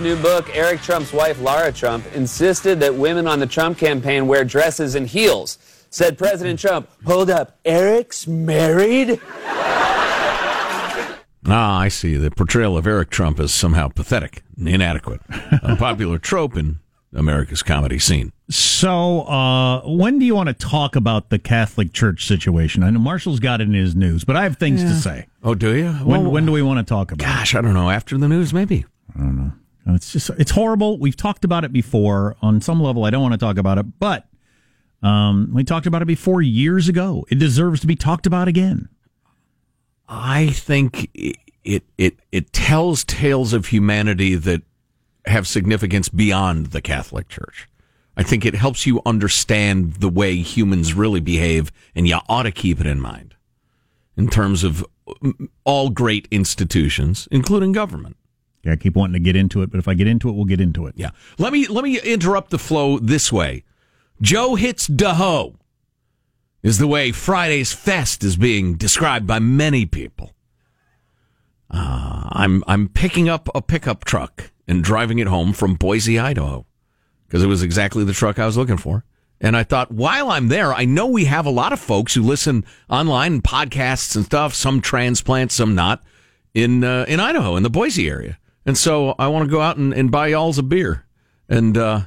Ivanka's new book, Eric Trump's wife, Lara Trump, insisted that women on the Trump campaign wear dresses and heels. Said President Trump, Hold up, Eric's married? Ah, I see. The portrayal of Eric Trump is somehow pathetic, inadequate, a popular trope in America's comedy scene. So, uh, when do you want to talk about the Catholic Church situation? I know Marshall's got it in his news, but I have things to say. Oh, do you? When, Well, when do we want to talk about Gosh, I don't know. After the news, maybe. it? It's just, it's horrible. We've talked about it before. On some level, I don't want to talk about it, but um, we talked about it before years ago. It deserves to be talked about again. I think it, it it it tells tales of humanity that have significance beyond the Catholic Church. I think it helps you understand the way humans really behave, and you ought to keep it in mind in terms of mm, all great institutions, including government. Yeah, I keep wanting to get into it, but if I get into it, we'll get into it. Yeah. Let me let me interrupt the flow this way. Joe hits Daho is the way Friday's fest is being described by many people. Uh, I'm I'm picking up a pickup truck and driving it home from Boise, Idaho, because it was exactly the truck I was looking for. And I thought, while I'm there, I know we have a lot of folks who listen online and podcasts and stuff. Some transplants, some not in uh, in Idaho, in the Boise area. And so I want to go out and, and buy y'all's a beer, and uh,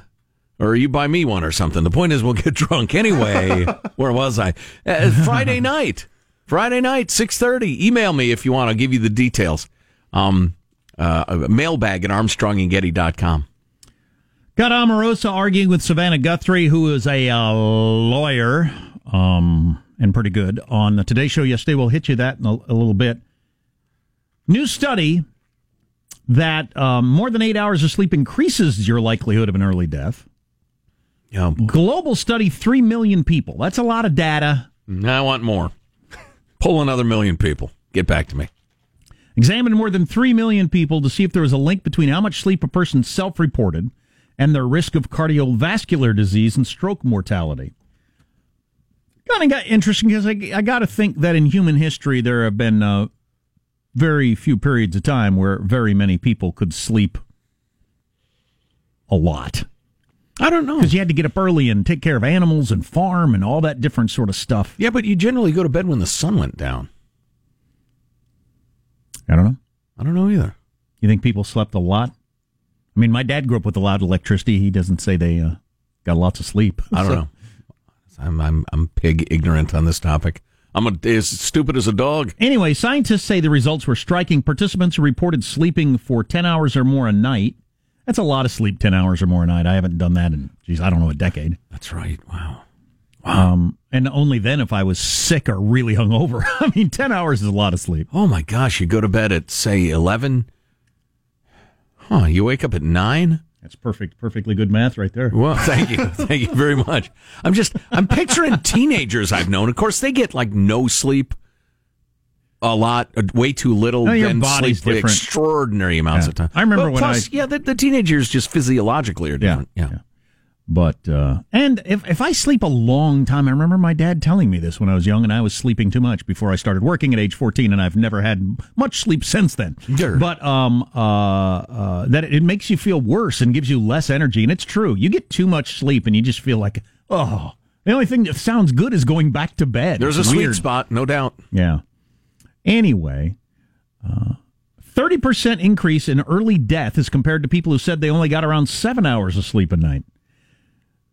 or you buy me one or something. The point is, we'll get drunk anyway. Where was I? Uh, Friday night. Friday night, six thirty. Email me if you want. I'll give you the details. Um, uh, mailbag at ArmstrongandGetty.com. Got Omarosa arguing with Savannah Guthrie, who is a uh, lawyer um, and pretty good, on the Today Show yesterday. We'll hit you that in a, a little bit. New study that um, more than eight hours of sleep increases your likelihood of an early death. Yeah, Global study, 3 million people. That's a lot of data. I want more. Pull another million people. Get back to me. Examined more than 3 million people to see if there was a link between how much sleep a person self reported and their risk of cardiovascular disease and stroke mortality. Kind of got interesting because I, I got to think that in human history there have been uh, very few periods of time where very many people could sleep a lot. I don't know. Because you had to get up early and take care of animals and farm and all that different sort of stuff. Yeah, but you generally go to bed when the sun went down. I don't know. I don't know either. You think people slept a lot? I mean, my dad grew up with a lot of electricity. He doesn't say they uh, got lots of sleep. I don't So- know. I'm I'm I'm pig ignorant on this topic. I'm a, as stupid as a dog. Anyway, scientists say the results were striking. Participants who reported sleeping for 10 hours or more a night. That's a lot of sleep, 10 hours or more a night. I haven't done that in, geez, I don't know, a decade. That's right. Wow. Um, and only then if I was sick or really hungover. I mean, 10 hours is a lot of sleep. Oh my gosh, you go to bed at say 11. Huh, you wake up at 9? That's perfect, perfectly good math right there. Well, thank you. thank you very much. I'm just I'm picturing teenagers I've known. Of course, they get like no sleep a lot, uh, way too little, No, then sleep different. extraordinary amounts Yeah. of time. I remember But when plus, I- yeah, the, the teenagers just physiologically are different. Yeah. But uh, and if if I sleep a long time, I remember my dad telling me this when I was young, and I was sleeping too much before I started working at age fourteen, and I've never had much sleep since then. Sure. But um uh, uh that it makes you feel worse and gives you less energy, and it's true. You get too much sleep, and you just feel like oh. The only thing that sounds good is going back to bed. There's a It's sweet spot, no doubt. Yeah. Anyway, uh, thirty percent increase in early death as compared to people who said they only got around seven hours of sleep a night.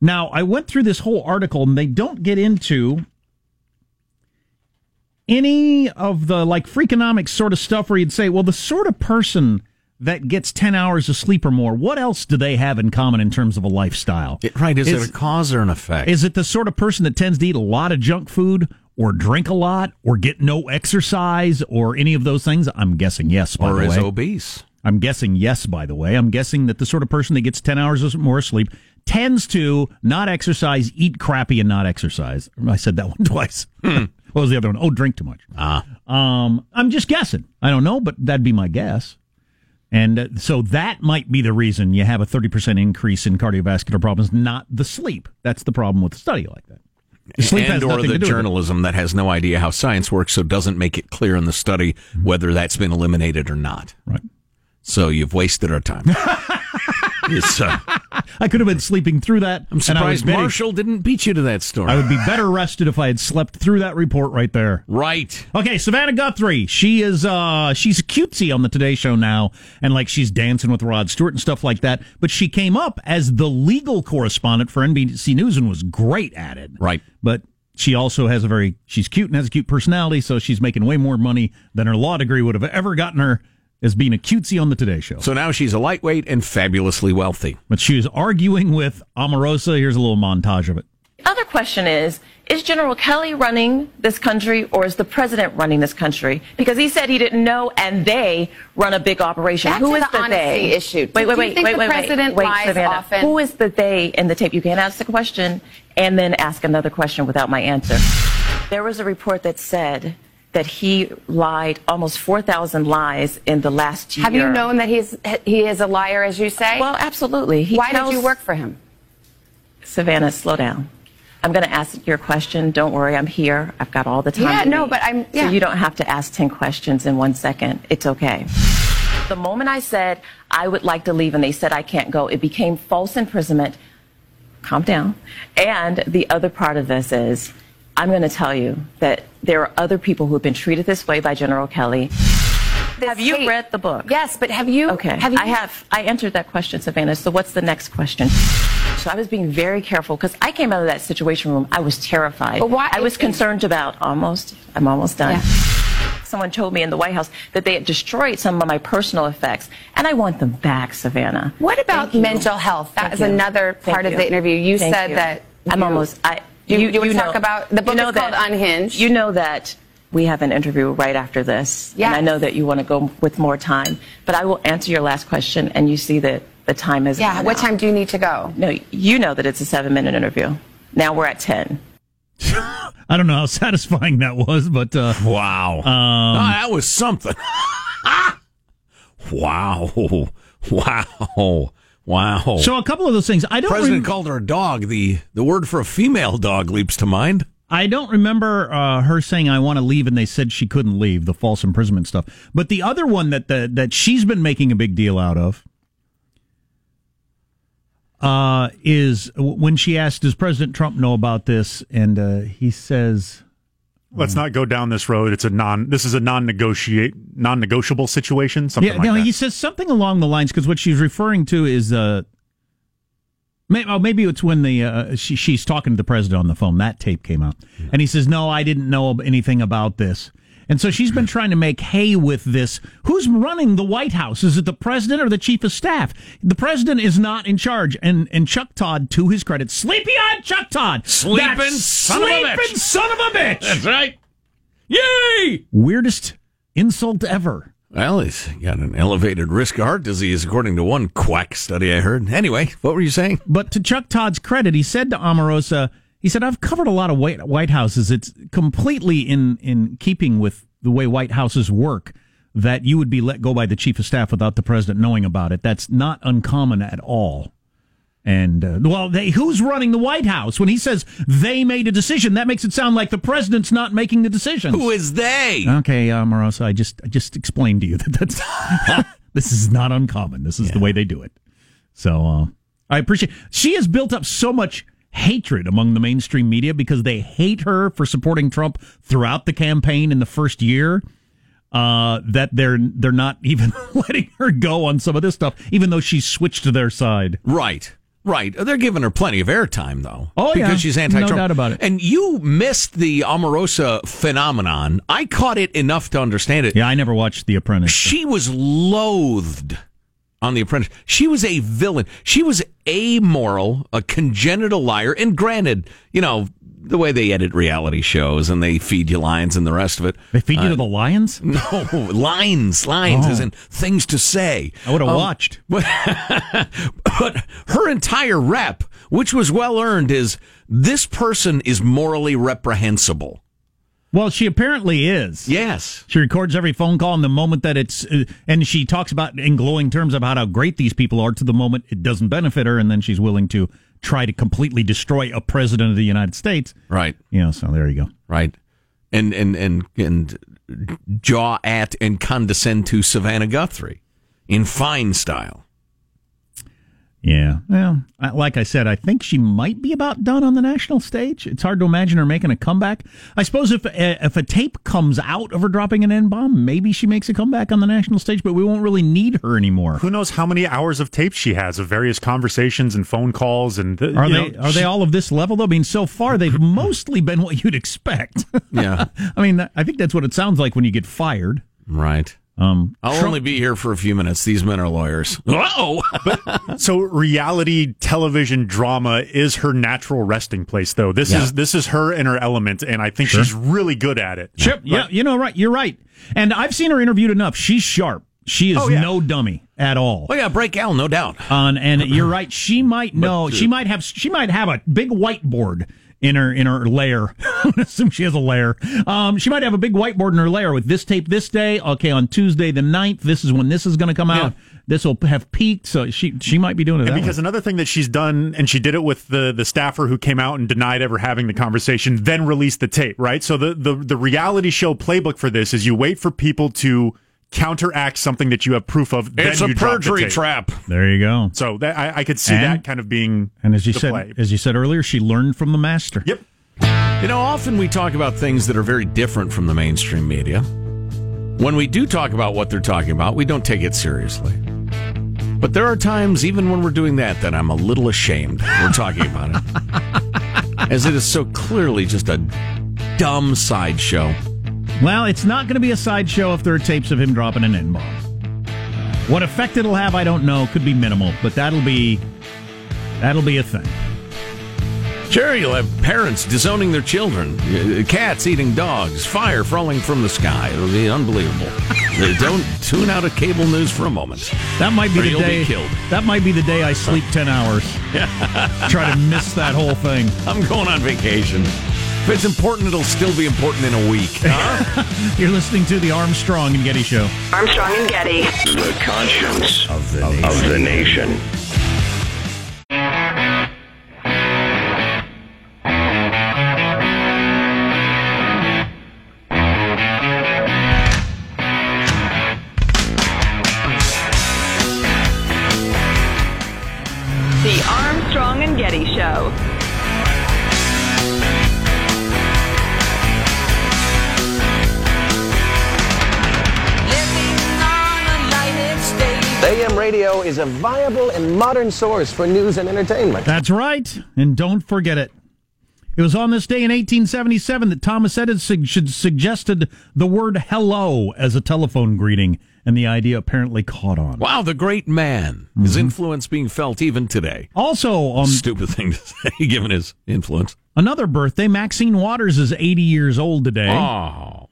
Now, I went through this whole article, and they don't get into any of the like freakonomics sort of stuff where you'd say, well, the sort of person that gets 10 hours of sleep or more, what else do they have in common in terms of a lifestyle? It- right. Is, Is- it a cause or an effect? Is it the sort of person that tends to eat a lot of junk food or drink a lot or get no exercise or any of those things? I'm guessing yes, by or the is way. obese? I'm guessing yes, by the way. I'm guessing that the sort of person that gets 10 hours or more sleep tends to not exercise, eat crappy, and not exercise. I said that one twice. what was the other one? Oh, drink too much. Ah. Um, I'm just guessing. I don't know, but that'd be my guess. And uh, so that might be the reason you have a 30% increase in cardiovascular problems, not the sleep. That's the problem with a study like that. The sleep and or the to do with it. journalism that has no idea how science works, so doesn't make it clear in the study whether that's been eliminated or not. Right. So you've wasted our time. Uh, I could have been sleeping through that. I'm and I was surprised Marshall didn't beat you to that story. I would be better rested if I had slept through that report right there. right. Okay, Savannah Guthrie. She is uh she's a cutesy on the Today Show now, and like she's dancing with Rod Stewart and stuff like that. But she came up as the legal correspondent for NBC News and was great at it. Right. But she also has a very she's cute and has a cute personality, so she's making way more money than her law degree would have ever gotten her as being a cutesy on the Today Show. So now she's a lightweight and fabulously wealthy. But she was arguing with Omarosa. Here's a little montage of it. The other question is, is General Kelly running this country or is the president running this country? Because he said he didn't know and they run a big operation. Back Who to is the the, honesty they? issue. Wait, Do wait, you wait, think wait, the wait, president wait, lies Savannah. often? Who is the they in the tape? You can't ask the question and then ask another question without my answer. There was a report that said that he lied almost 4,000 lies in the last year. Have you known that he's he is a liar, as you say? Well, absolutely. He Why tells- did you work for him? Savannah, slow down. I'm going to ask your question. Don't worry, I'm here. I've got all the time. Yeah, no, be. but I'm- yeah. So you don't have to ask 10 questions in one second. It's okay. The moment I said I would like to leave and they said I can't go, it became false imprisonment. Calm down. And the other part of this is I'm going to tell you that there are other people who have been treated this way by General Kelly. have you tape- read the book? Yes, but have you? Okay. Have you? I have. I answered that question, Savannah. So what's the next question? So I was being very careful because I came out of that situation room. I was terrified. But why- I was concerned about almost. I'm almost done. Yeah. Someone told me in the White House that they had destroyed some of my personal effects, and I want them back, Savannah. What about mental health? That Thank is you. another Thank part of you. the interview. You Thank said you. that I'm almost. I, You- you would know- talk about- the book you know is called that- Unhinged. You know that we have an interview right after this, Yes. and I know that you want to go with more time. But I will answer your last question, and you see that the time is. Yeah. What out. time do you need to go? No, you know that it's a seven-minute interview. Now we're at ten. I don't know how satisfying that was, but uh, Wow. Ah, that was something. wow. Wow. Wow. so a couple of those things I don't. President rem- called her a dog. The the word for a female dog leaps to mind. I don't remember uh, her saying I want to leave, and they said she couldn't leave. The false imprisonment stuff. But the other one that the, that she's been making a big deal out of uh, is when she asked, "Does President Trump know about this?" And uh, he says, Let's not go down this road. It's a non. This is a non-negotiate, non-negotiable situation. Something "Yeah." like no, that. he says something along the lines because what she's referring to is. Uh, May- oh, maybe it's when the uh, she, she's talking to the president on the phone. That tape came out, and he says, "No, I didn't know anything about this." And so she's been trying to make hay with this. Who's running the White House? Is it the president or the chief of staff? The president is not in charge. And and Chuck Todd, to his credit, sleepy eyed Chuck Todd, Sleeping That son of a bitch. sleeping son of a bitch. That's right. Yay! Weirdest insult ever. Well, he's got an elevated risk of heart disease, according to one quack study I heard. Anyway, what were you saying? But to Chuck Todd's credit, he said to Omarosa, he said, I've covered a lot of White, White Houses. It's completely in, in keeping with the way White Houses work that you would be let go by the chief of staff without the president knowing about it. That's not uncommon at all. And, uh, well, they, who's running the White House? When he says they made a decision, that makes it sound like the president's not making the decision. Who is they? Okay, Omarosa, I just, I just explained to you that that's, this is not uncommon. This is the way they do it. So uh, I appreciate. She has built up so much hatred among the mainstream media because they hate her for supporting Trump throughout the campaign in the first year. Uh, that they're they're not even letting her go on some of this stuff, even though she's switched to their side. Right. Right. They're giving her plenty of airtime, though. Oh, yeah. Because she's anti-Trump. No doubt about it. And you missed the Omarosa phenomenon. I caught it enough to understand it. Yeah, I never watched The Apprentice. She was loathed on The Apprentice. She was a villain. She was amoral, a congenital liar. And granted, you know, the way they edit reality shows and they feed you lines and the rest of it. they feed you to the lions. No, lines, lines, Oh. as in things to say. I would have Um, watched. but her entire rep, which was well earned, is this person is morally reprehensible. Well, she apparently is. Yes. She records every phone call and the moment that it's, uh, and she talks about in glowing terms about how great these people are to the moment it doesn't benefit her, and then she's willing to try to completely destroy a president of the United States. Right. You know, so there you go. Right. And and and and jaw at and condescend to Savannah Guthrie in fine style. Yeah. Well, I- like I said, I think she might be about done on the national stage. It's hard to imagine her making a comeback. I suppose if a, if a tape comes out of her dropping an N bomb, maybe she makes a comeback on the national stage, but we won't really need her anymore. Who knows how many hours of tape she has of various conversations and phone calls and the, Are they know, are they all of this level though? I mean, so far they've mostly been what you'd expect. Yeah. I mean, I think that's what it sounds like when you get fired. Right. Um, I'll Trump- only be here for a few minutes. These men are lawyers. Oh, So reality television drama is her natural resting place though. This Yeah. is this is her inner element and I think she's really good at it. Sure. Yeah, you know, right. You're right. And I've seen her interviewed enough. She's sharp. She is Oh, yeah. no dummy at all. oh yeah, break Al, no doubt. On and you're right. She might know. she might have. She might have a big whiteboard in her in her lair. I assume she has a lair. Um, she might have a big whiteboard in her lair with this tape this day. Okay, on Tuesday the 9th, this is when this is going to come out. This will have peaked. So she she might be doing it. And because way. another thing that she's done, and she did it with the the staffer who came out and denied ever having the conversation, then released the tape, right? So the the, the reality show playbook for this is you wait for people to counteract something that you have proof of. It's then a drop perjury tape. trap. there you go. So that I, I could see And- that kind of being And as you the said, play. as you said earlier, she learned from the master. Yep. You know, often we talk about things that are very different from the mainstream media. When we do talk about what they're talking about, we don't take it seriously. But there are times, even when we're doing that, that I'm a little ashamed we're talking about it. As it is so clearly just a dumb sideshow. Well, it's not going to be a sideshow if there are tapes of him dropping an N bomb. What effect it'll have, I don't know. Could be minimal, but that'll be that'll be a thing. Sure, you'll have parents disowning their children, uh, cats eating dogs, fire falling from the sky. It'll be unbelievable. Uh, don't tune out of cable news for a moment. That might be the be day. killed. That might be the day I sleep ten hours. Try to miss that whole thing. I'm going on vacation. If it's important, it'll still be important in a week. You're listening to the Armstrong and Getty Show. Armstrong and Getty. The conscience of the nation. Of the nation. Radio is a viable and modern source for news and entertainment. That's right, and don't forget it. It was on this day in 1877 that Thomas Edison suggested the word "hello" as a telephone greeting, and the idea apparently caught on. wow, the great man. His influence being felt even today. Also, on Stupid thing to say, given his influence. another birthday, Maxine Waters is 80 years old today. Oh.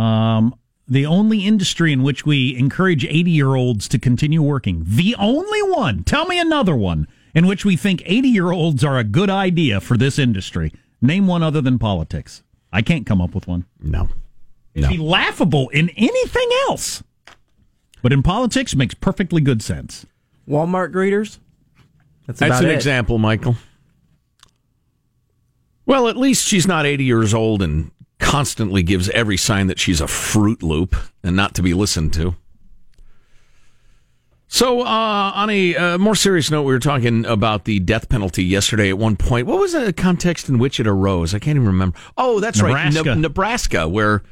Um, the only industry in which we encourage 80 year olds to continue working. The only one. Tell me another one in which we think 80 year olds are a good idea for this industry. Name one other than politics. I can't come up with one. No. It'd be laughable in anything else. But in politics, makes perfectly good sense. Walmart greeters? That's, That's an it. example, Michael. Well, at least she's not 80 years old and constantly gives every sign that she's a Fruit Loop and not to be listened to. So, uh, on a uh, more serious note, we were talking about the death penalty yesterday at one point. What was the context in which it arose? I can't even remember. Oh, that's Nebraska. right. Ne- Nebraska, where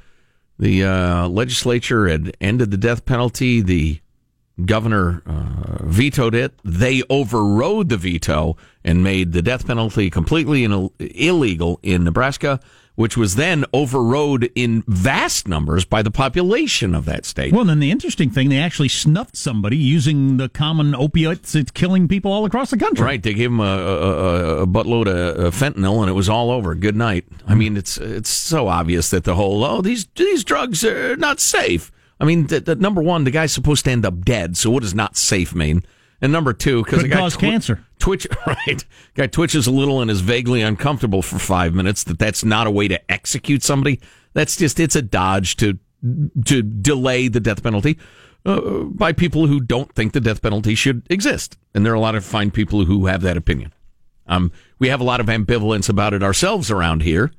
the uh, legislature had ended the death penalty. The governor uh, vetoed it. They overrode the veto and made the death penalty completely Ill- illegal in Nebraska, which was then overrode in vast numbers by the population of that state. Well, and then the interesting thing, they actually snuffed somebody using the common opiates that's killing people all across the country. Right, they gave him a, a, a buttload of fentanyl, and it was all over. Good night. I mean, it's it's so obvious that the whole oh these these drugs are not safe. I mean, the, the, number one, the guy's supposed to end up dead. So what does not safe mean? And number two, because it cause cancer. Twitch, right? Guy twitches a little and is vaguely uncomfortable for five minutes. That that's not a way to execute somebody. That's just it's a dodge to to delay the death penalty uh, by people who don't think the death penalty should exist. And there are a lot of fine people who have that opinion. Um, we have a lot of ambivalence about it ourselves around here.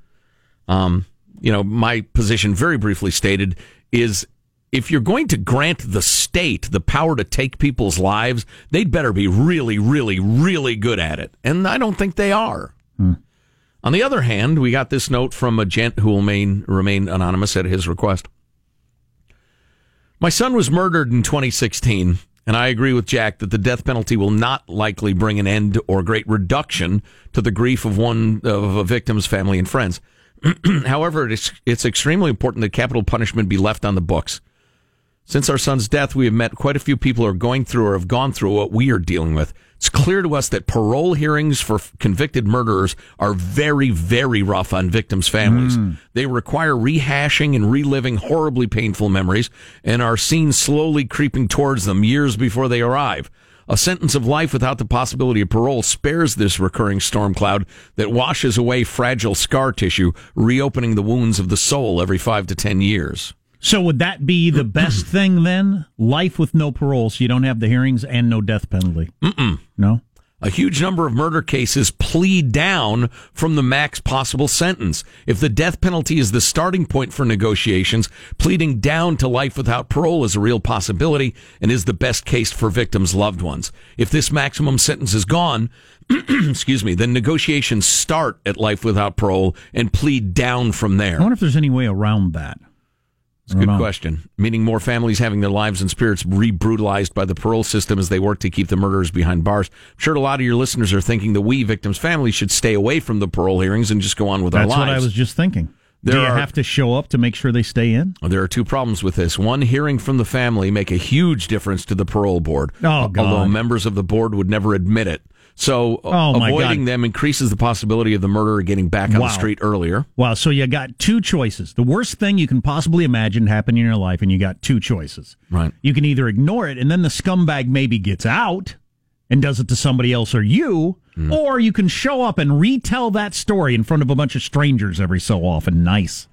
Um, you know, my position, very briefly stated, is if you're going to grant the state the power to take people's lives, they'd better be really, really, really good at it. And I don't think they are. Hmm. On the other hand, we got this note from a gent who will remain, remain anonymous at his request. My son was murdered in 2016, and I agree with Jack that the death penalty will not likely bring an end or great reduction to the grief of one of a victim's family and friends. However, it's, it's extremely important that capital punishment be left on the books. Since our son's death, we have met quite a few people who are going through or have gone through what we are dealing with. It's clear to us that parole hearings for convicted murderers are very, very rough on victims' families. Hmm. They require rehashing and reliving horribly painful memories and are seen slowly creeping towards them years before they arrive. A sentence of life without the possibility of parole spares this recurring storm cloud that washes away fragile scar tissue, reopening the wounds of the soul every five to ten years. So would that be the best thing then? Life with no parole, so you don't have the hearings and no death penalty. Mm-mm. No. A huge number of murder cases plead down from the max possible sentence. If the death penalty is the starting point for negotiations, pleading down to life without parole is a real possibility and is the best case for victims' loved ones. If this maximum sentence is gone, excuse me, then negotiations start at life without parole and plead down from there. I wonder if there's any way around that. It's a good question. Meaning more families having their lives and spirits re-brutalized by the parole system as they work to keep the murderers behind bars. I'm sure a lot of your listeners are thinking that we, victims' families, should stay away from the parole hearings and just go on with That's our lives. That's what I was just thinking. There Do you are- have to show up to make sure they stay in? There are two problems with this. One, hearing from the family make a huge difference to the parole board. Oh, God. Although members of the board would never admit it. So uh, Oh, avoiding them increases the possibility of the murderer getting back on Wow. the street earlier. Wow, so you got two choices. The worst thing you can possibly imagine happening in your life, and you got two choices. Right. You can either ignore it, and then the scumbag maybe gets out and does it to somebody else or you, Mm. or you can show up and retell that story in front of a bunch of strangers every so often. Nice.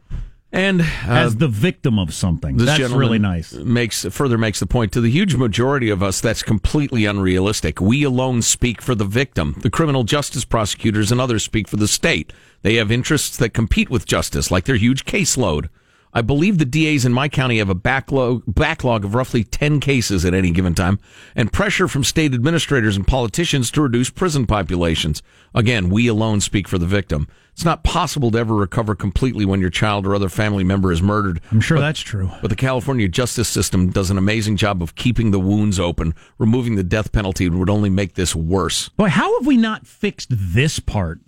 And uh, As the victim of something. That's really nice. Makes further makes the point to the huge majority of us that's completely unrealistic. We alone speak for the victim. The criminal justice prosecutors and others speak for the state. They have interests that compete with justice, like their huge caseload. I believe the DAs in my county have a backlog backlog of roughly 10 cases at any given time and pressure from state administrators and politicians to reduce prison populations. Again, we alone speak for the victim. It's not possible to ever recover completely when your child or other family member is murdered. I'm sure that's true. But the California justice system does an amazing job of keeping the wounds open. Removing the death penalty would only make this worse. Boy, how have we not fixed this part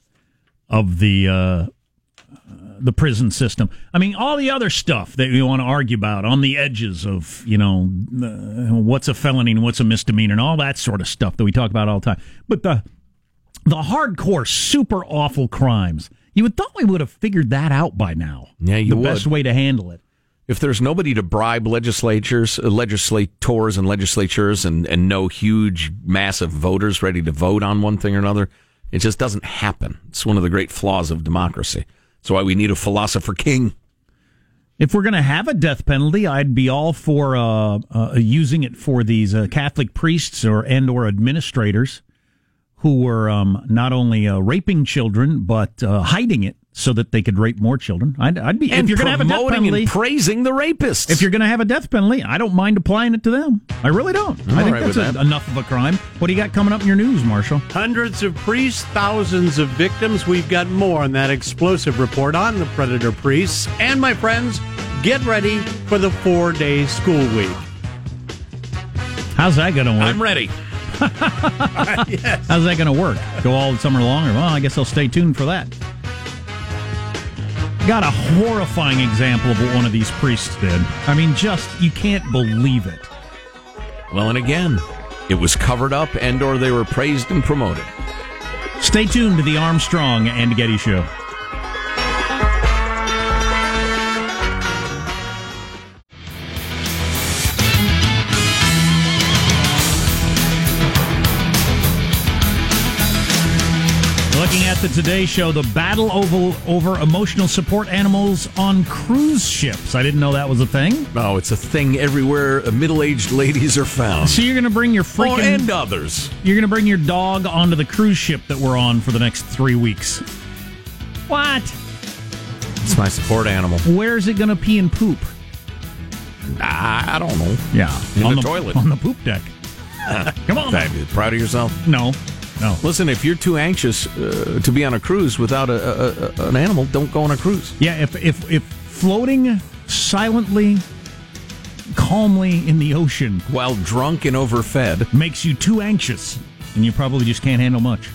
of the uh, the prison system? I mean, all the other stuff that we want to argue about on the edges of you know uh, what's a felony and what's a misdemeanor and all that sort of stuff that we talk about all the time. But the the hardcore, super awful crimes, you would thought we would have figured that out by now. Yeah, you the best way to handle it. If there's nobody to bribe legislatures, uh, legislators and legislatures and, and no huge mass of voters ready to vote on one thing or another, it just doesn't happen. It's one of the great flaws of democracy. That's why we need a philosopher king. If we're going to have a death penalty, I'd be all for uh, uh, using it for these uh, Catholic priests or and or administrators who were um, not only uh, raping children but uh, hiding it so that they could rape more children. I'd, I'd be And if you're going to have a death promoting penalty. and praising the rapists. if you're going to have a death penalty, I don't mind applying it to them. I really don't. I'm I think right that's a- that. enough of a crime. What do you got coming up in your news, Marshall? Hundreds of priests, thousands of victims. We've got more on that explosive report on the Predator Priests. And my friends, get ready for the four day school week. How's that going to work? I'm ready. How's that going to work? Go all summer long? Or, well, I guess I'll stay tuned for that. Got a horrifying example of what one of these priests did. I mean, just, you can't believe it. Well, and again, it was covered up and or they were praised and promoted. Stay tuned to the Armstrong and Getty Show. The Today Show, the battle over, over emotional support animals on cruise ships. I didn't know that was a thing. Oh, it's a thing everywhere middle-aged ladies are found. So you're going to bring your freaking Oh, and others. You're going to bring your dog onto the cruise ship that we're on for the next three weeks. What? It's my support animal. Where's it going to pee and poop? I, I don't know. Yeah, In on the toilet. on the poop deck. Come on. Proud of yourself? No, no. Listen, if you're too anxious uh, to be on a cruise without a, a, a, an animal, don't go on a cruise. Yeah, if if if floating silently, calmly in the ocean While drunk and overfed. makes you too anxious, and you probably just can't handle much.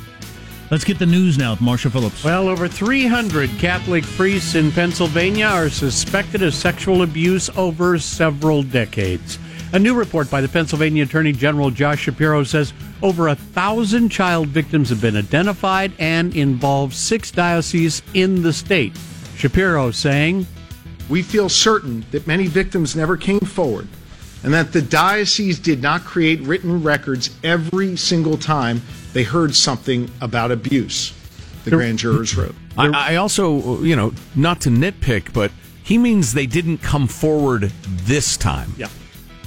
Let's get the news now with Marshall Phillips. Well, over 300 Catholic priests in Pennsylvania are suspected of sexual abuse over several decades. A new report by the Pennsylvania Attorney General Josh Shapiro says over a thousand child victims have been identified and involve six dioceses in the state. Shapiro saying, We feel certain that many victims never came forward and that the diocese did not create written records every single time they heard something about abuse, the grand jurors wrote. I, I also, you know, not to nitpick, but he means they didn't come forward this time. Yeah.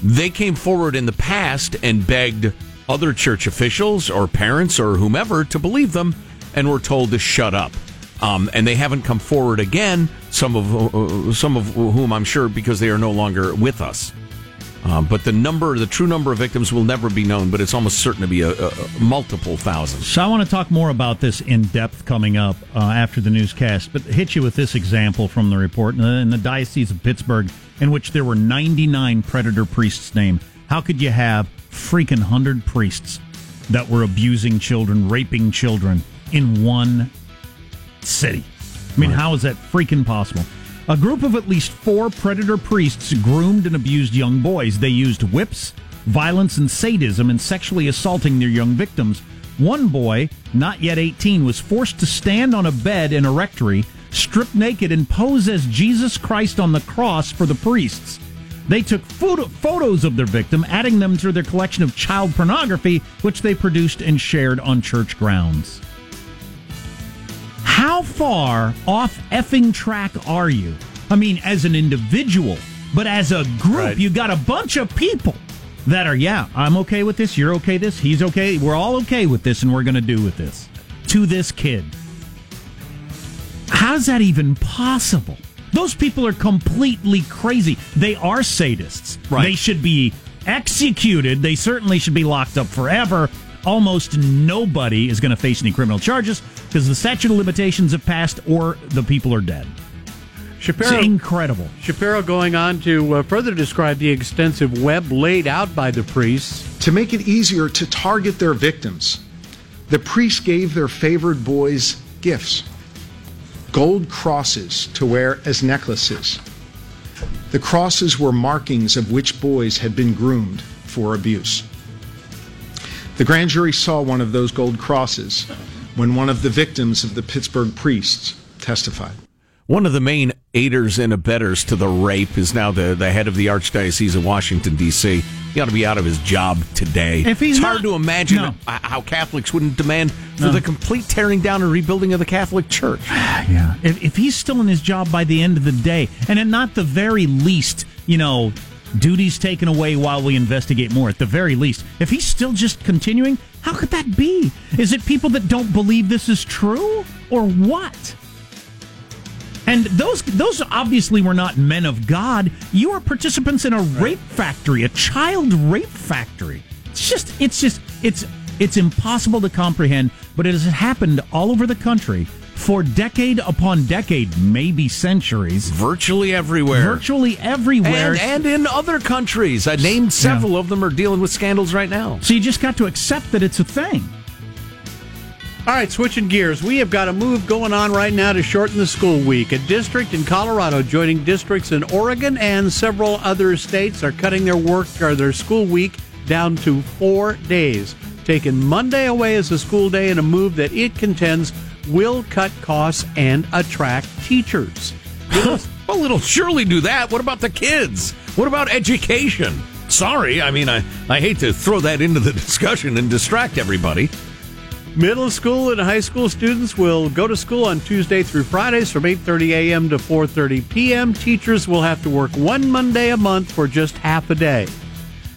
They came forward in the past and begged other church officials or parents or whomever to believe them and were told to shut up. Um, and they haven't come forward again. Some of uh, some of whom I'm sure because they are no longer with us. Um, but the number, the true number of victims, will never be known. But it's almost certain to be a, a, multiple thousands. So I want to talk more about this in depth coming up uh, after the newscast, but hit you with this example from the report in the, in the Diocese of Pittsburgh, in which there were 99 predator priests named. How could you have freaking 100 priests that were abusing children, raping children in one city? I mean, how is that freaking possible? A group of at least four predator priests groomed and abused young boys. They used whips, violence, and sadism in sexually assaulting their young victims. One boy, not yet 18, was forced to stand on a bed in a rectory, strip naked, and pose as Jesus Christ on the cross for the priests. They took photo- photos of their victim, adding them to their collection of child pornography, which they produced and shared on church grounds. How far off effing track are you? I mean, as an individual, but as a group, Right. you got a bunch of people that are, yeah, I'm okay with this, you're okay with this, he's okay, we're all okay with this, and we're going to do with this to this kid. How's that even possible? Those people are completely crazy. They are sadists. Right. They should be executed. They certainly should be locked up forever. Almost nobody is going to face any criminal charges because the statute of limitations have passed or the people are dead. Shapiro, It's incredible. Shapiro going on to uh, further describe the extensive web laid out by the priests. To make it easier to target their victims, the priests gave their favored boys gifts gold crosses to wear as necklaces. The crosses were markings of which boys had been groomed for abuse. The grand jury saw one of those gold crosses when one of the victims of the Pittsburgh priests testified. One of the main aiders and abettors to the rape is now the, the head of the Archdiocese of Washington, D.C. He ought to be out of his job today. If he's it's hard to imagine No. how Catholics wouldn't demand for No. the complete tearing down and rebuilding of the Catholic Church. Yeah. If, if he's still in his job by the end of the day, and at not the very least, you know, duties taken away while we investigate more, at the very least, if he's still just continuing, how could that be? Is it people that don't believe this is true? Or what? And those those obviously were not men of God. You are participants in a rape factory, a child rape factory. It's just it's just it's it's impossible to comprehend, but it has happened all over the country for decade upon decade, maybe centuries. Virtually everywhere. Virtually everywhere. And, and in other countries. I named several of them are dealing with scandals right now. so you just got to accept that it's a thing. All right, switching gears. We have got a move going on right now to shorten the school week. A district in Colorado joining districts in Oregon and several other states are cutting their work or their school week down to four days, taking Monday away as a school day in a move that it contends will cut costs and attract teachers. well, it'll surely do that. What about the kids? What about education? Sorry, I mean, I, I hate to throw that into the discussion and distract everybody. Middle school and high school students will go to school on Tuesday through Fridays from 8:30 a.m. to 4:30 p.m. Teachers will have to work one Monday a month for just half a day.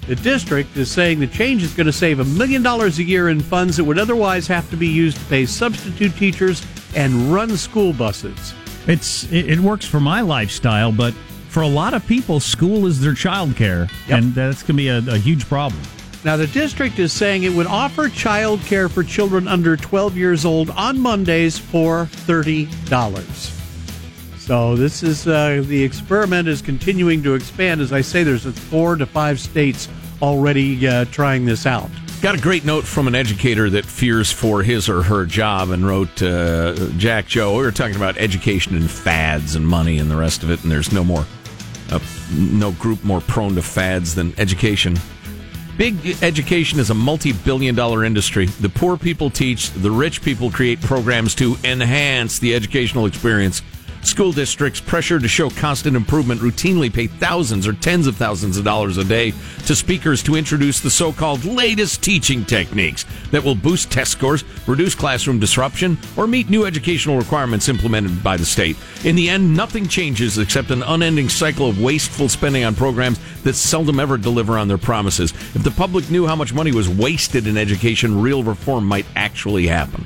The district is saying the change is going to save a million dollars a year in funds that would otherwise have to be used to pay substitute teachers and run school buses. It's it, it works for my lifestyle, but for a lot of people, school is their child care, and that's going to be a, a huge problem. Now, the district is saying it would offer child care for children under 12 years old on Mondays for $30. So, this is uh, the experiment is continuing to expand. As I say, there's four to five states already uh, trying this out. Got a great note from an educator that fears for his or her job and wrote uh, Jack Joe. We were talking about education and fads and money and the rest of it, and there's no more, uh, no group more prone to fads than education. Big education is a multi billion dollar industry. The poor people teach, the rich people create programs to enhance the educational experience. School districts, pressured to show constant improvement, routinely pay thousands or tens of thousands of dollars a day to speakers to introduce the so called latest teaching techniques that will boost test scores, reduce classroom disruption, or meet new educational requirements implemented by the state. In the end, nothing changes except an unending cycle of wasteful spending on programs that seldom ever deliver on their promises. If the public knew how much money was wasted in education, real reform might actually happen.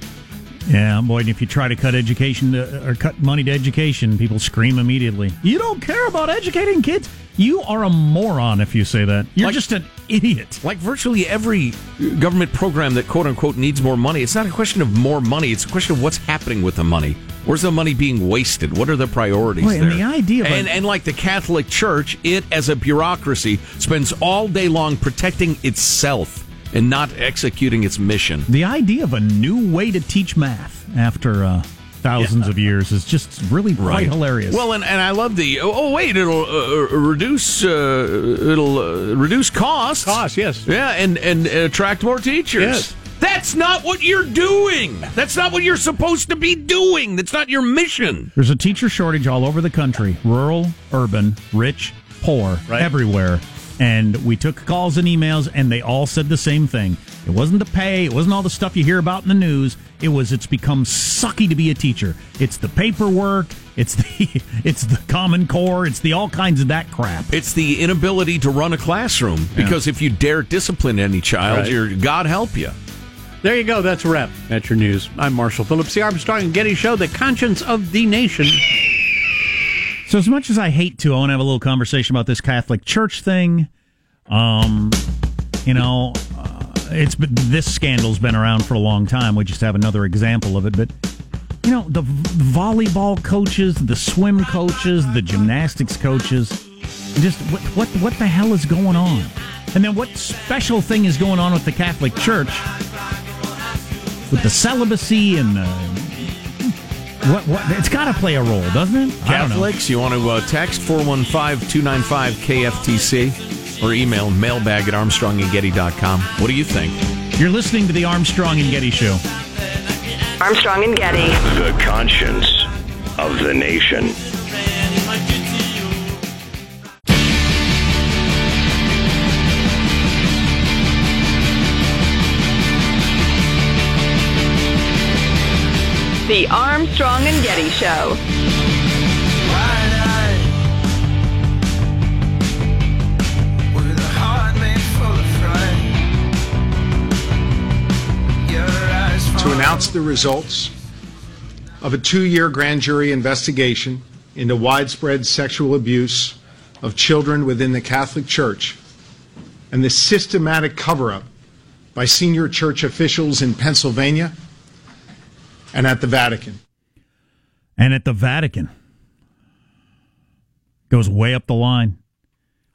Yeah, boy, and if you try to cut education to, or cut money to education, people scream immediately. You don't care about educating kids? You are a moron if you say that. You're Like- just an idiot. Like virtually every government program that quote unquote needs more money, it's not a question of more money, it's a question of what's happening with the money. Where's the money being wasted? What are the priorities Boy, and there? the idea of a- and, and like the Catholic Church, it as a bureaucracy spends all day long protecting itself and not executing its mission. The idea of a new way to teach math after uh, thousands of years is just really quite hilarious. Well, and, and I love the oh, oh, wait, it'll uh, uh, reduce uh, it'll uh, reduce costs. Costs, yes. Yeah, and and attract more teachers. Yes. That's not what you're doing. That's not what you're supposed to be doing. That's not your mission. There's a teacher shortage all over the country rural, urban, rich, poor, Right. everywhere. And we took calls and emails, and they all said the same thing. It wasn't the pay, it wasn't all the stuff you hear about in the news. It was it's become sucky to be a teacher. It's the paperwork, it's the it's the common core, it's the all kinds of that crap. It's the inability to run a classroom because if you dare discipline any child, Right. you're God help you. There you go. That's a wrap. That's your news. I'm Marshall Phillips, the Armstrong and Getty Show, the conscience of the nation. So as much as I hate to, I want to have a little conversation about this Catholic Church thing. Um, you know, uh, it's been, this scandal's been around for a long time. We just have another example of it, but you know, the volleyball coaches, the swim coaches, the gymnastics coaches, just what what what the hell is going on? And then what special thing is going on with the Catholic Church with the celibacy and uh, what what? It's got to play a role, doesn't it? I don't know. Catholics, you want to uh, text 415-295-KFTC or email mailbag at armstrongandgetty.com. What do you think? You're listening to the Armstrong and Getty Show. Armstrong and Getty. The conscience of the nation. The Armstrong and Getty Show. to announce the results of a two year grand jury investigation into widespread sexual abuse of children within the Catholic Church and the systematic cover up by senior church officials in Pennsylvania and at the Vatican. And at the Vatican. Goes way up the line.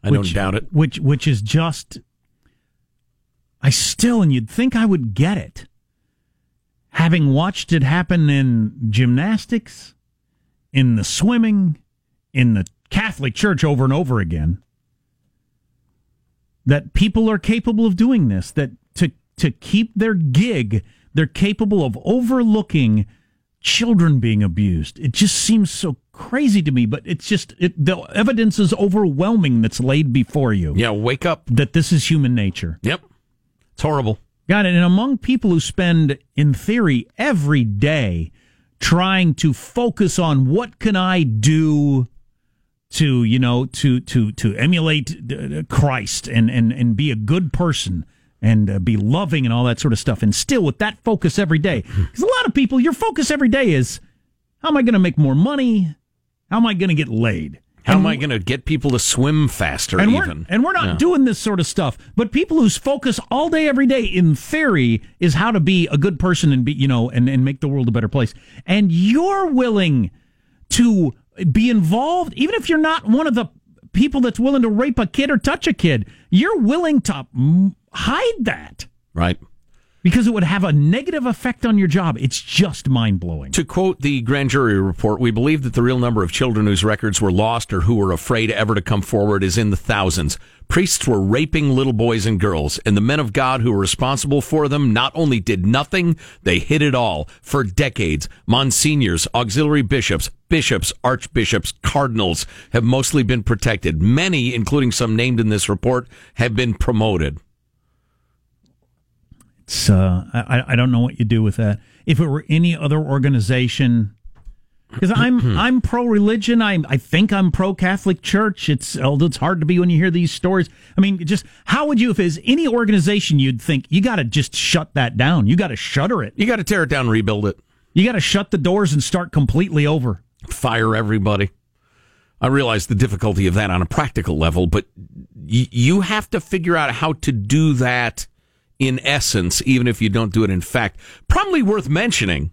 I don't doubt it. Which which is just I still and you'd think I would get it. Having watched it happen in gymnastics, in the swimming, in the Catholic Church over and over again. That people are capable of doing this, that to to keep their gig, they're capable of overlooking children being abused. It just seems so crazy to me, but it's just it, the evidence is overwhelming that's laid before you Yeah, wake up. that this is human nature. Yep. It's horrible. Got it. And among people who spend, in theory, every day trying to focus on what can I do to, you know, to to to emulate uh, Christ and and and be a good person and uh, be loving and all that sort of stuff, and still with that focus every day, because a lot of people, your focus every day is, how am I going to make more money? How am I going to get laid? How am I going to get people to swim faster? and even we're, and we're not Yeah. doing this sort of stuff. But people whose focus all day, every day, in theory, is how to be a good person and be, you know, and, and make the world a better place. And you're willing to be involved, even if you're not one of the people that's willing to rape a kid or touch a kid. You're willing to hide that right. because it would have a negative effect on your job. It's just mind blowing. To quote the grand jury report, we believe that the real number of children whose records were lost or who were afraid ever to come forward is in the thousands. Priests were raping little boys and girls, and the men of God who were responsible for them not only did nothing, they hid it all. For decades, monsignors, auxiliary bishops, bishops, archbishops, cardinals have mostly been protected. Many, including some named in this report, have been promoted. It's uh, I I don't know what you do with that. If it were any other organization, because I'm I'm pro religion. I I think I'm pro Catholic Church. It's it's hard to be when you hear these stories. I mean, just how would you if it's any organization you'd think you got to just shut that down. You got to shutter it. You got to tear it down, and rebuild it. You got to shut the doors and start completely over. fire everybody. I realize the difficulty of that on a practical level, but y- you have to figure out how to do that in essence, even if you don't do it in fact. Probably worth mentioning.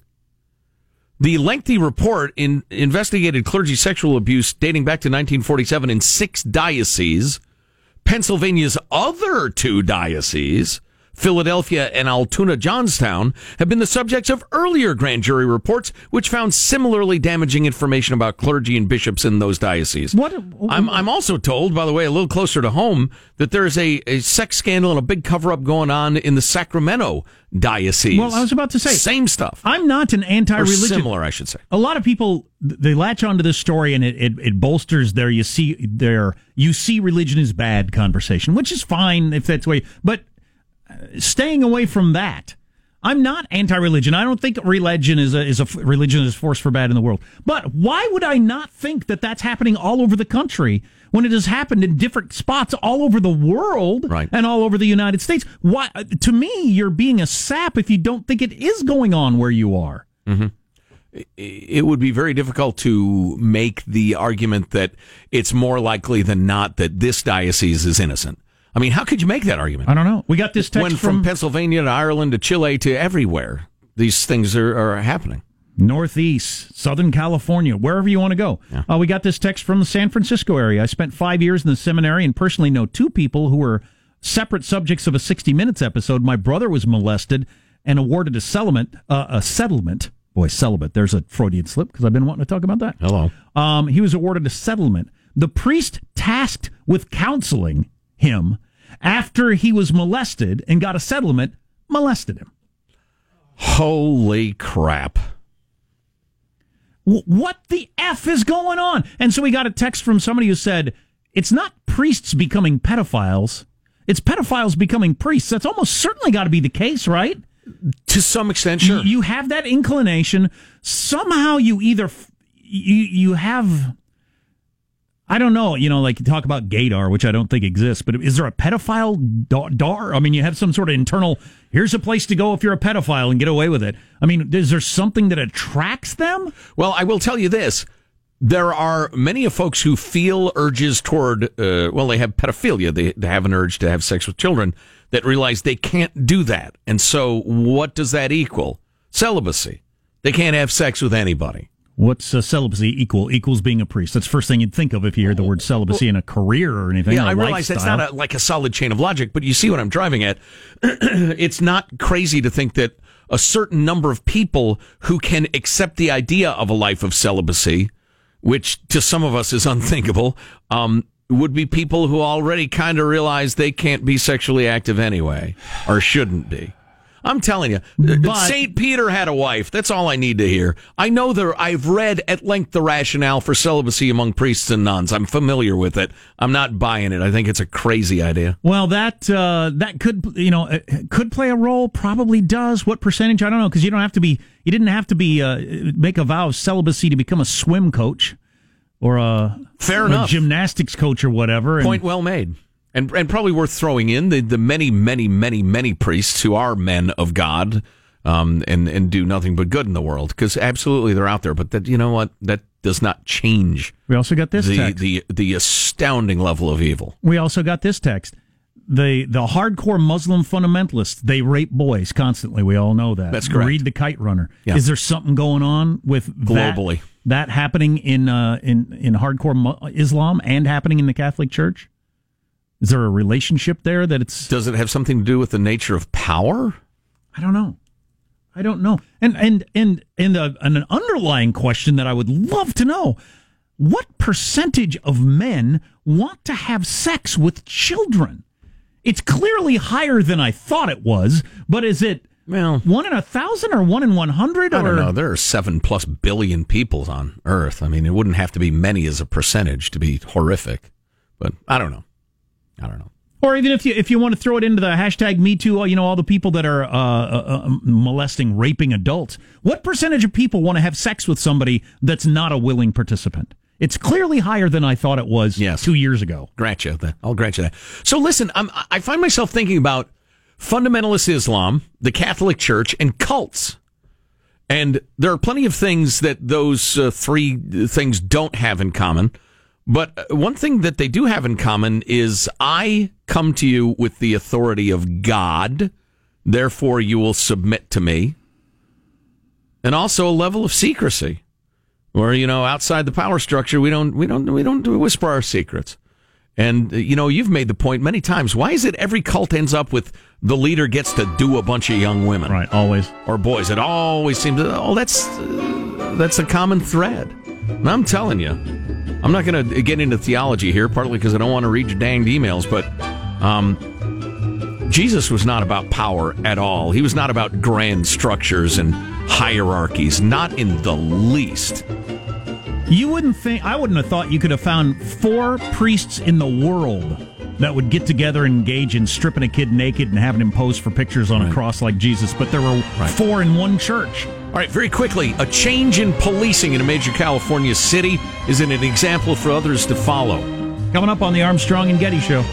The lengthy report in investigated clergy sexual abuse dating back to 1947 in six dioceses. Pennsylvania's other two dioceses, Philadelphia and Altoona Johnstown, have been the subjects of earlier grand jury reports, which found similarly damaging information about clergy and bishops in those dioceses. What? I'm, I'm also told, by the way, a little closer to home, that there is a, a sex scandal and a big cover up going on in the Sacramento diocese. Well, I was about to say Same stuff. I'm not an anti-religion. similar, I should say. a lot of people they latch onto this story and it, it, it bolsters their you see their you see religion is bad conversation which is fine if that's the way but staying away from that. I'm not anti-religion. I don't think religion is a is a religion is a force for bad in the world. But why would i not think that that's happening all over the country when it has happened in different spots all over the world Right. and all over the united states? Why to me you're being a sap if you don't think it is going on where you are. Mm-hmm. It would be very difficult to make the argument that it's more likely than not that this diocese is innocent. I mean, how could you make that argument? I don't know. We got this text when from, from, Pennsylvania to Ireland to Chile to everywhere, these things are, are happening. Northeast, Southern California, wherever you want to go. Uh, we got this text from the San Francisco area. I spent five years in the seminary and personally know two people who were separate subjects of a 60 Minutes episode. My brother was molested and awarded a settlement. Uh, a settlement. Boy, celibate. There's a Freudian slip because I've been wanting to talk about that. Hello. Um, he was awarded a settlement. The priest tasked with counseling him after he was molested and got a settlement molested him. Holy crap. W- what the F is going on? And so we got a text from somebody who said, it's not priests becoming pedophiles, it's pedophiles becoming priests. That's almost certainly got to be the case, right? To some extent, sure. You, you have that inclination. Somehow you either, f- you, you have, I don't know, you know, like you talk about gaydar, which I don't think exists, but is there a pedophile dar? I mean, you have some sort of internal, here's a place to go if you're a pedophile and get away with it. I mean, is there something that attracts them? Well, I will tell you this. There are many folks who feel urges toward, uh, well, they have pedophilia. They, they have an urge to have sex with children that realize they can't do that. And so what does that equal? Celibacy. They can't have sex with anybody. What's uh, celibacy equal? Equals being a priest. That's the first thing you'd think of if you hear the word celibacy in a career or anything. Yeah, I realize that's not a, like a solid chain of logic, but you see what I'm driving at. it's not crazy to think that a certain number of people who can accept the idea of a life of celibacy, which to some of us is unthinkable, um, would be people who already kind of realize they can't be sexually active anyway, or shouldn't be. I'm telling you, But- St. Peter had a wife. That's all I need to hear. I know there, I've read at length the rationale for celibacy among priests and nuns. I'm familiar with it. I'm not buying it. I think it's a crazy idea. Well, that uh, that could you know could play a role. Probably does. What percentage? I don't know because you don't have to be. You didn't have to be uh, make a vow of celibacy to become a swim coach or a Fair or a enough. gymnastics coach or whatever. and- Point well made. And, and probably worth throwing in the, the many, many, many, many priests who are men of God um, and, and do nothing but good in the world. Because absolutely they're out there. But that, you know what? That does not change We also got this the, text. the the astounding level of evil. We also got this text. The the hardcore Muslim fundamentalists, they rape boys constantly. We all know that. That's correct. Read the kite runner. Yeah. Is there something going on with Globally. that, happening in uh, in in hardcore Islam and happening in the Catholic Church? Is there a relationship there that it's Does it have something to do with the nature of power? I don't know. I don't know. And and and and, the, and an underlying question that I would love to know: What percentage of men want to have sex with children? It's clearly higher than I thought it was, but is it well one in a thousand or one in one hundred? I don't know. There are seven plus billion people on Earth. I mean, it wouldn't have to be many as a percentage to be horrific, but I don't know. I don't know. Or even if you if you want to throw it into the hashtag Me Too, you know all the people that are uh, uh, uh, molesting, raping adults. What percentage of people want to have sex with somebody that's not a willing participant? It's clearly higher than I thought it was Yes. two years ago. Grant you that. I'll grant you that. So listen, I'm, I find myself thinking about fundamentalist Islam, the Catholic Church, and cults. And there are plenty of things that those uh, three things don't have in common. But uh, one thing that they do have in common is I come to you with the authority of God, therefore you will submit to me. And also a level of secrecy. Where, you know, outside the power structure, we don't we don't we don't whisper our secrets. And uh, you know, you've made the point many times. Why is it every cult ends up with the leader gets to do a bunch of young women, right? Always or boys. It always seems. Oh, that's uh, that's a common thread. And I'm telling you, I'm not going to get into theology here, partly because I don't want to read your danged emails, but um, Jesus was not about power at all. He was not about grand structures and hierarchies, not in the least. You wouldn't think I wouldn't have thought you could have found four priests in the world that would get together and engage in stripping a kid naked and having him pose for pictures on a cross like Jesus, but there were four in one church. All right, very quickly, a change in policing in a major California city is an example for others to follow. Coming up on the Armstrong and Getty Show.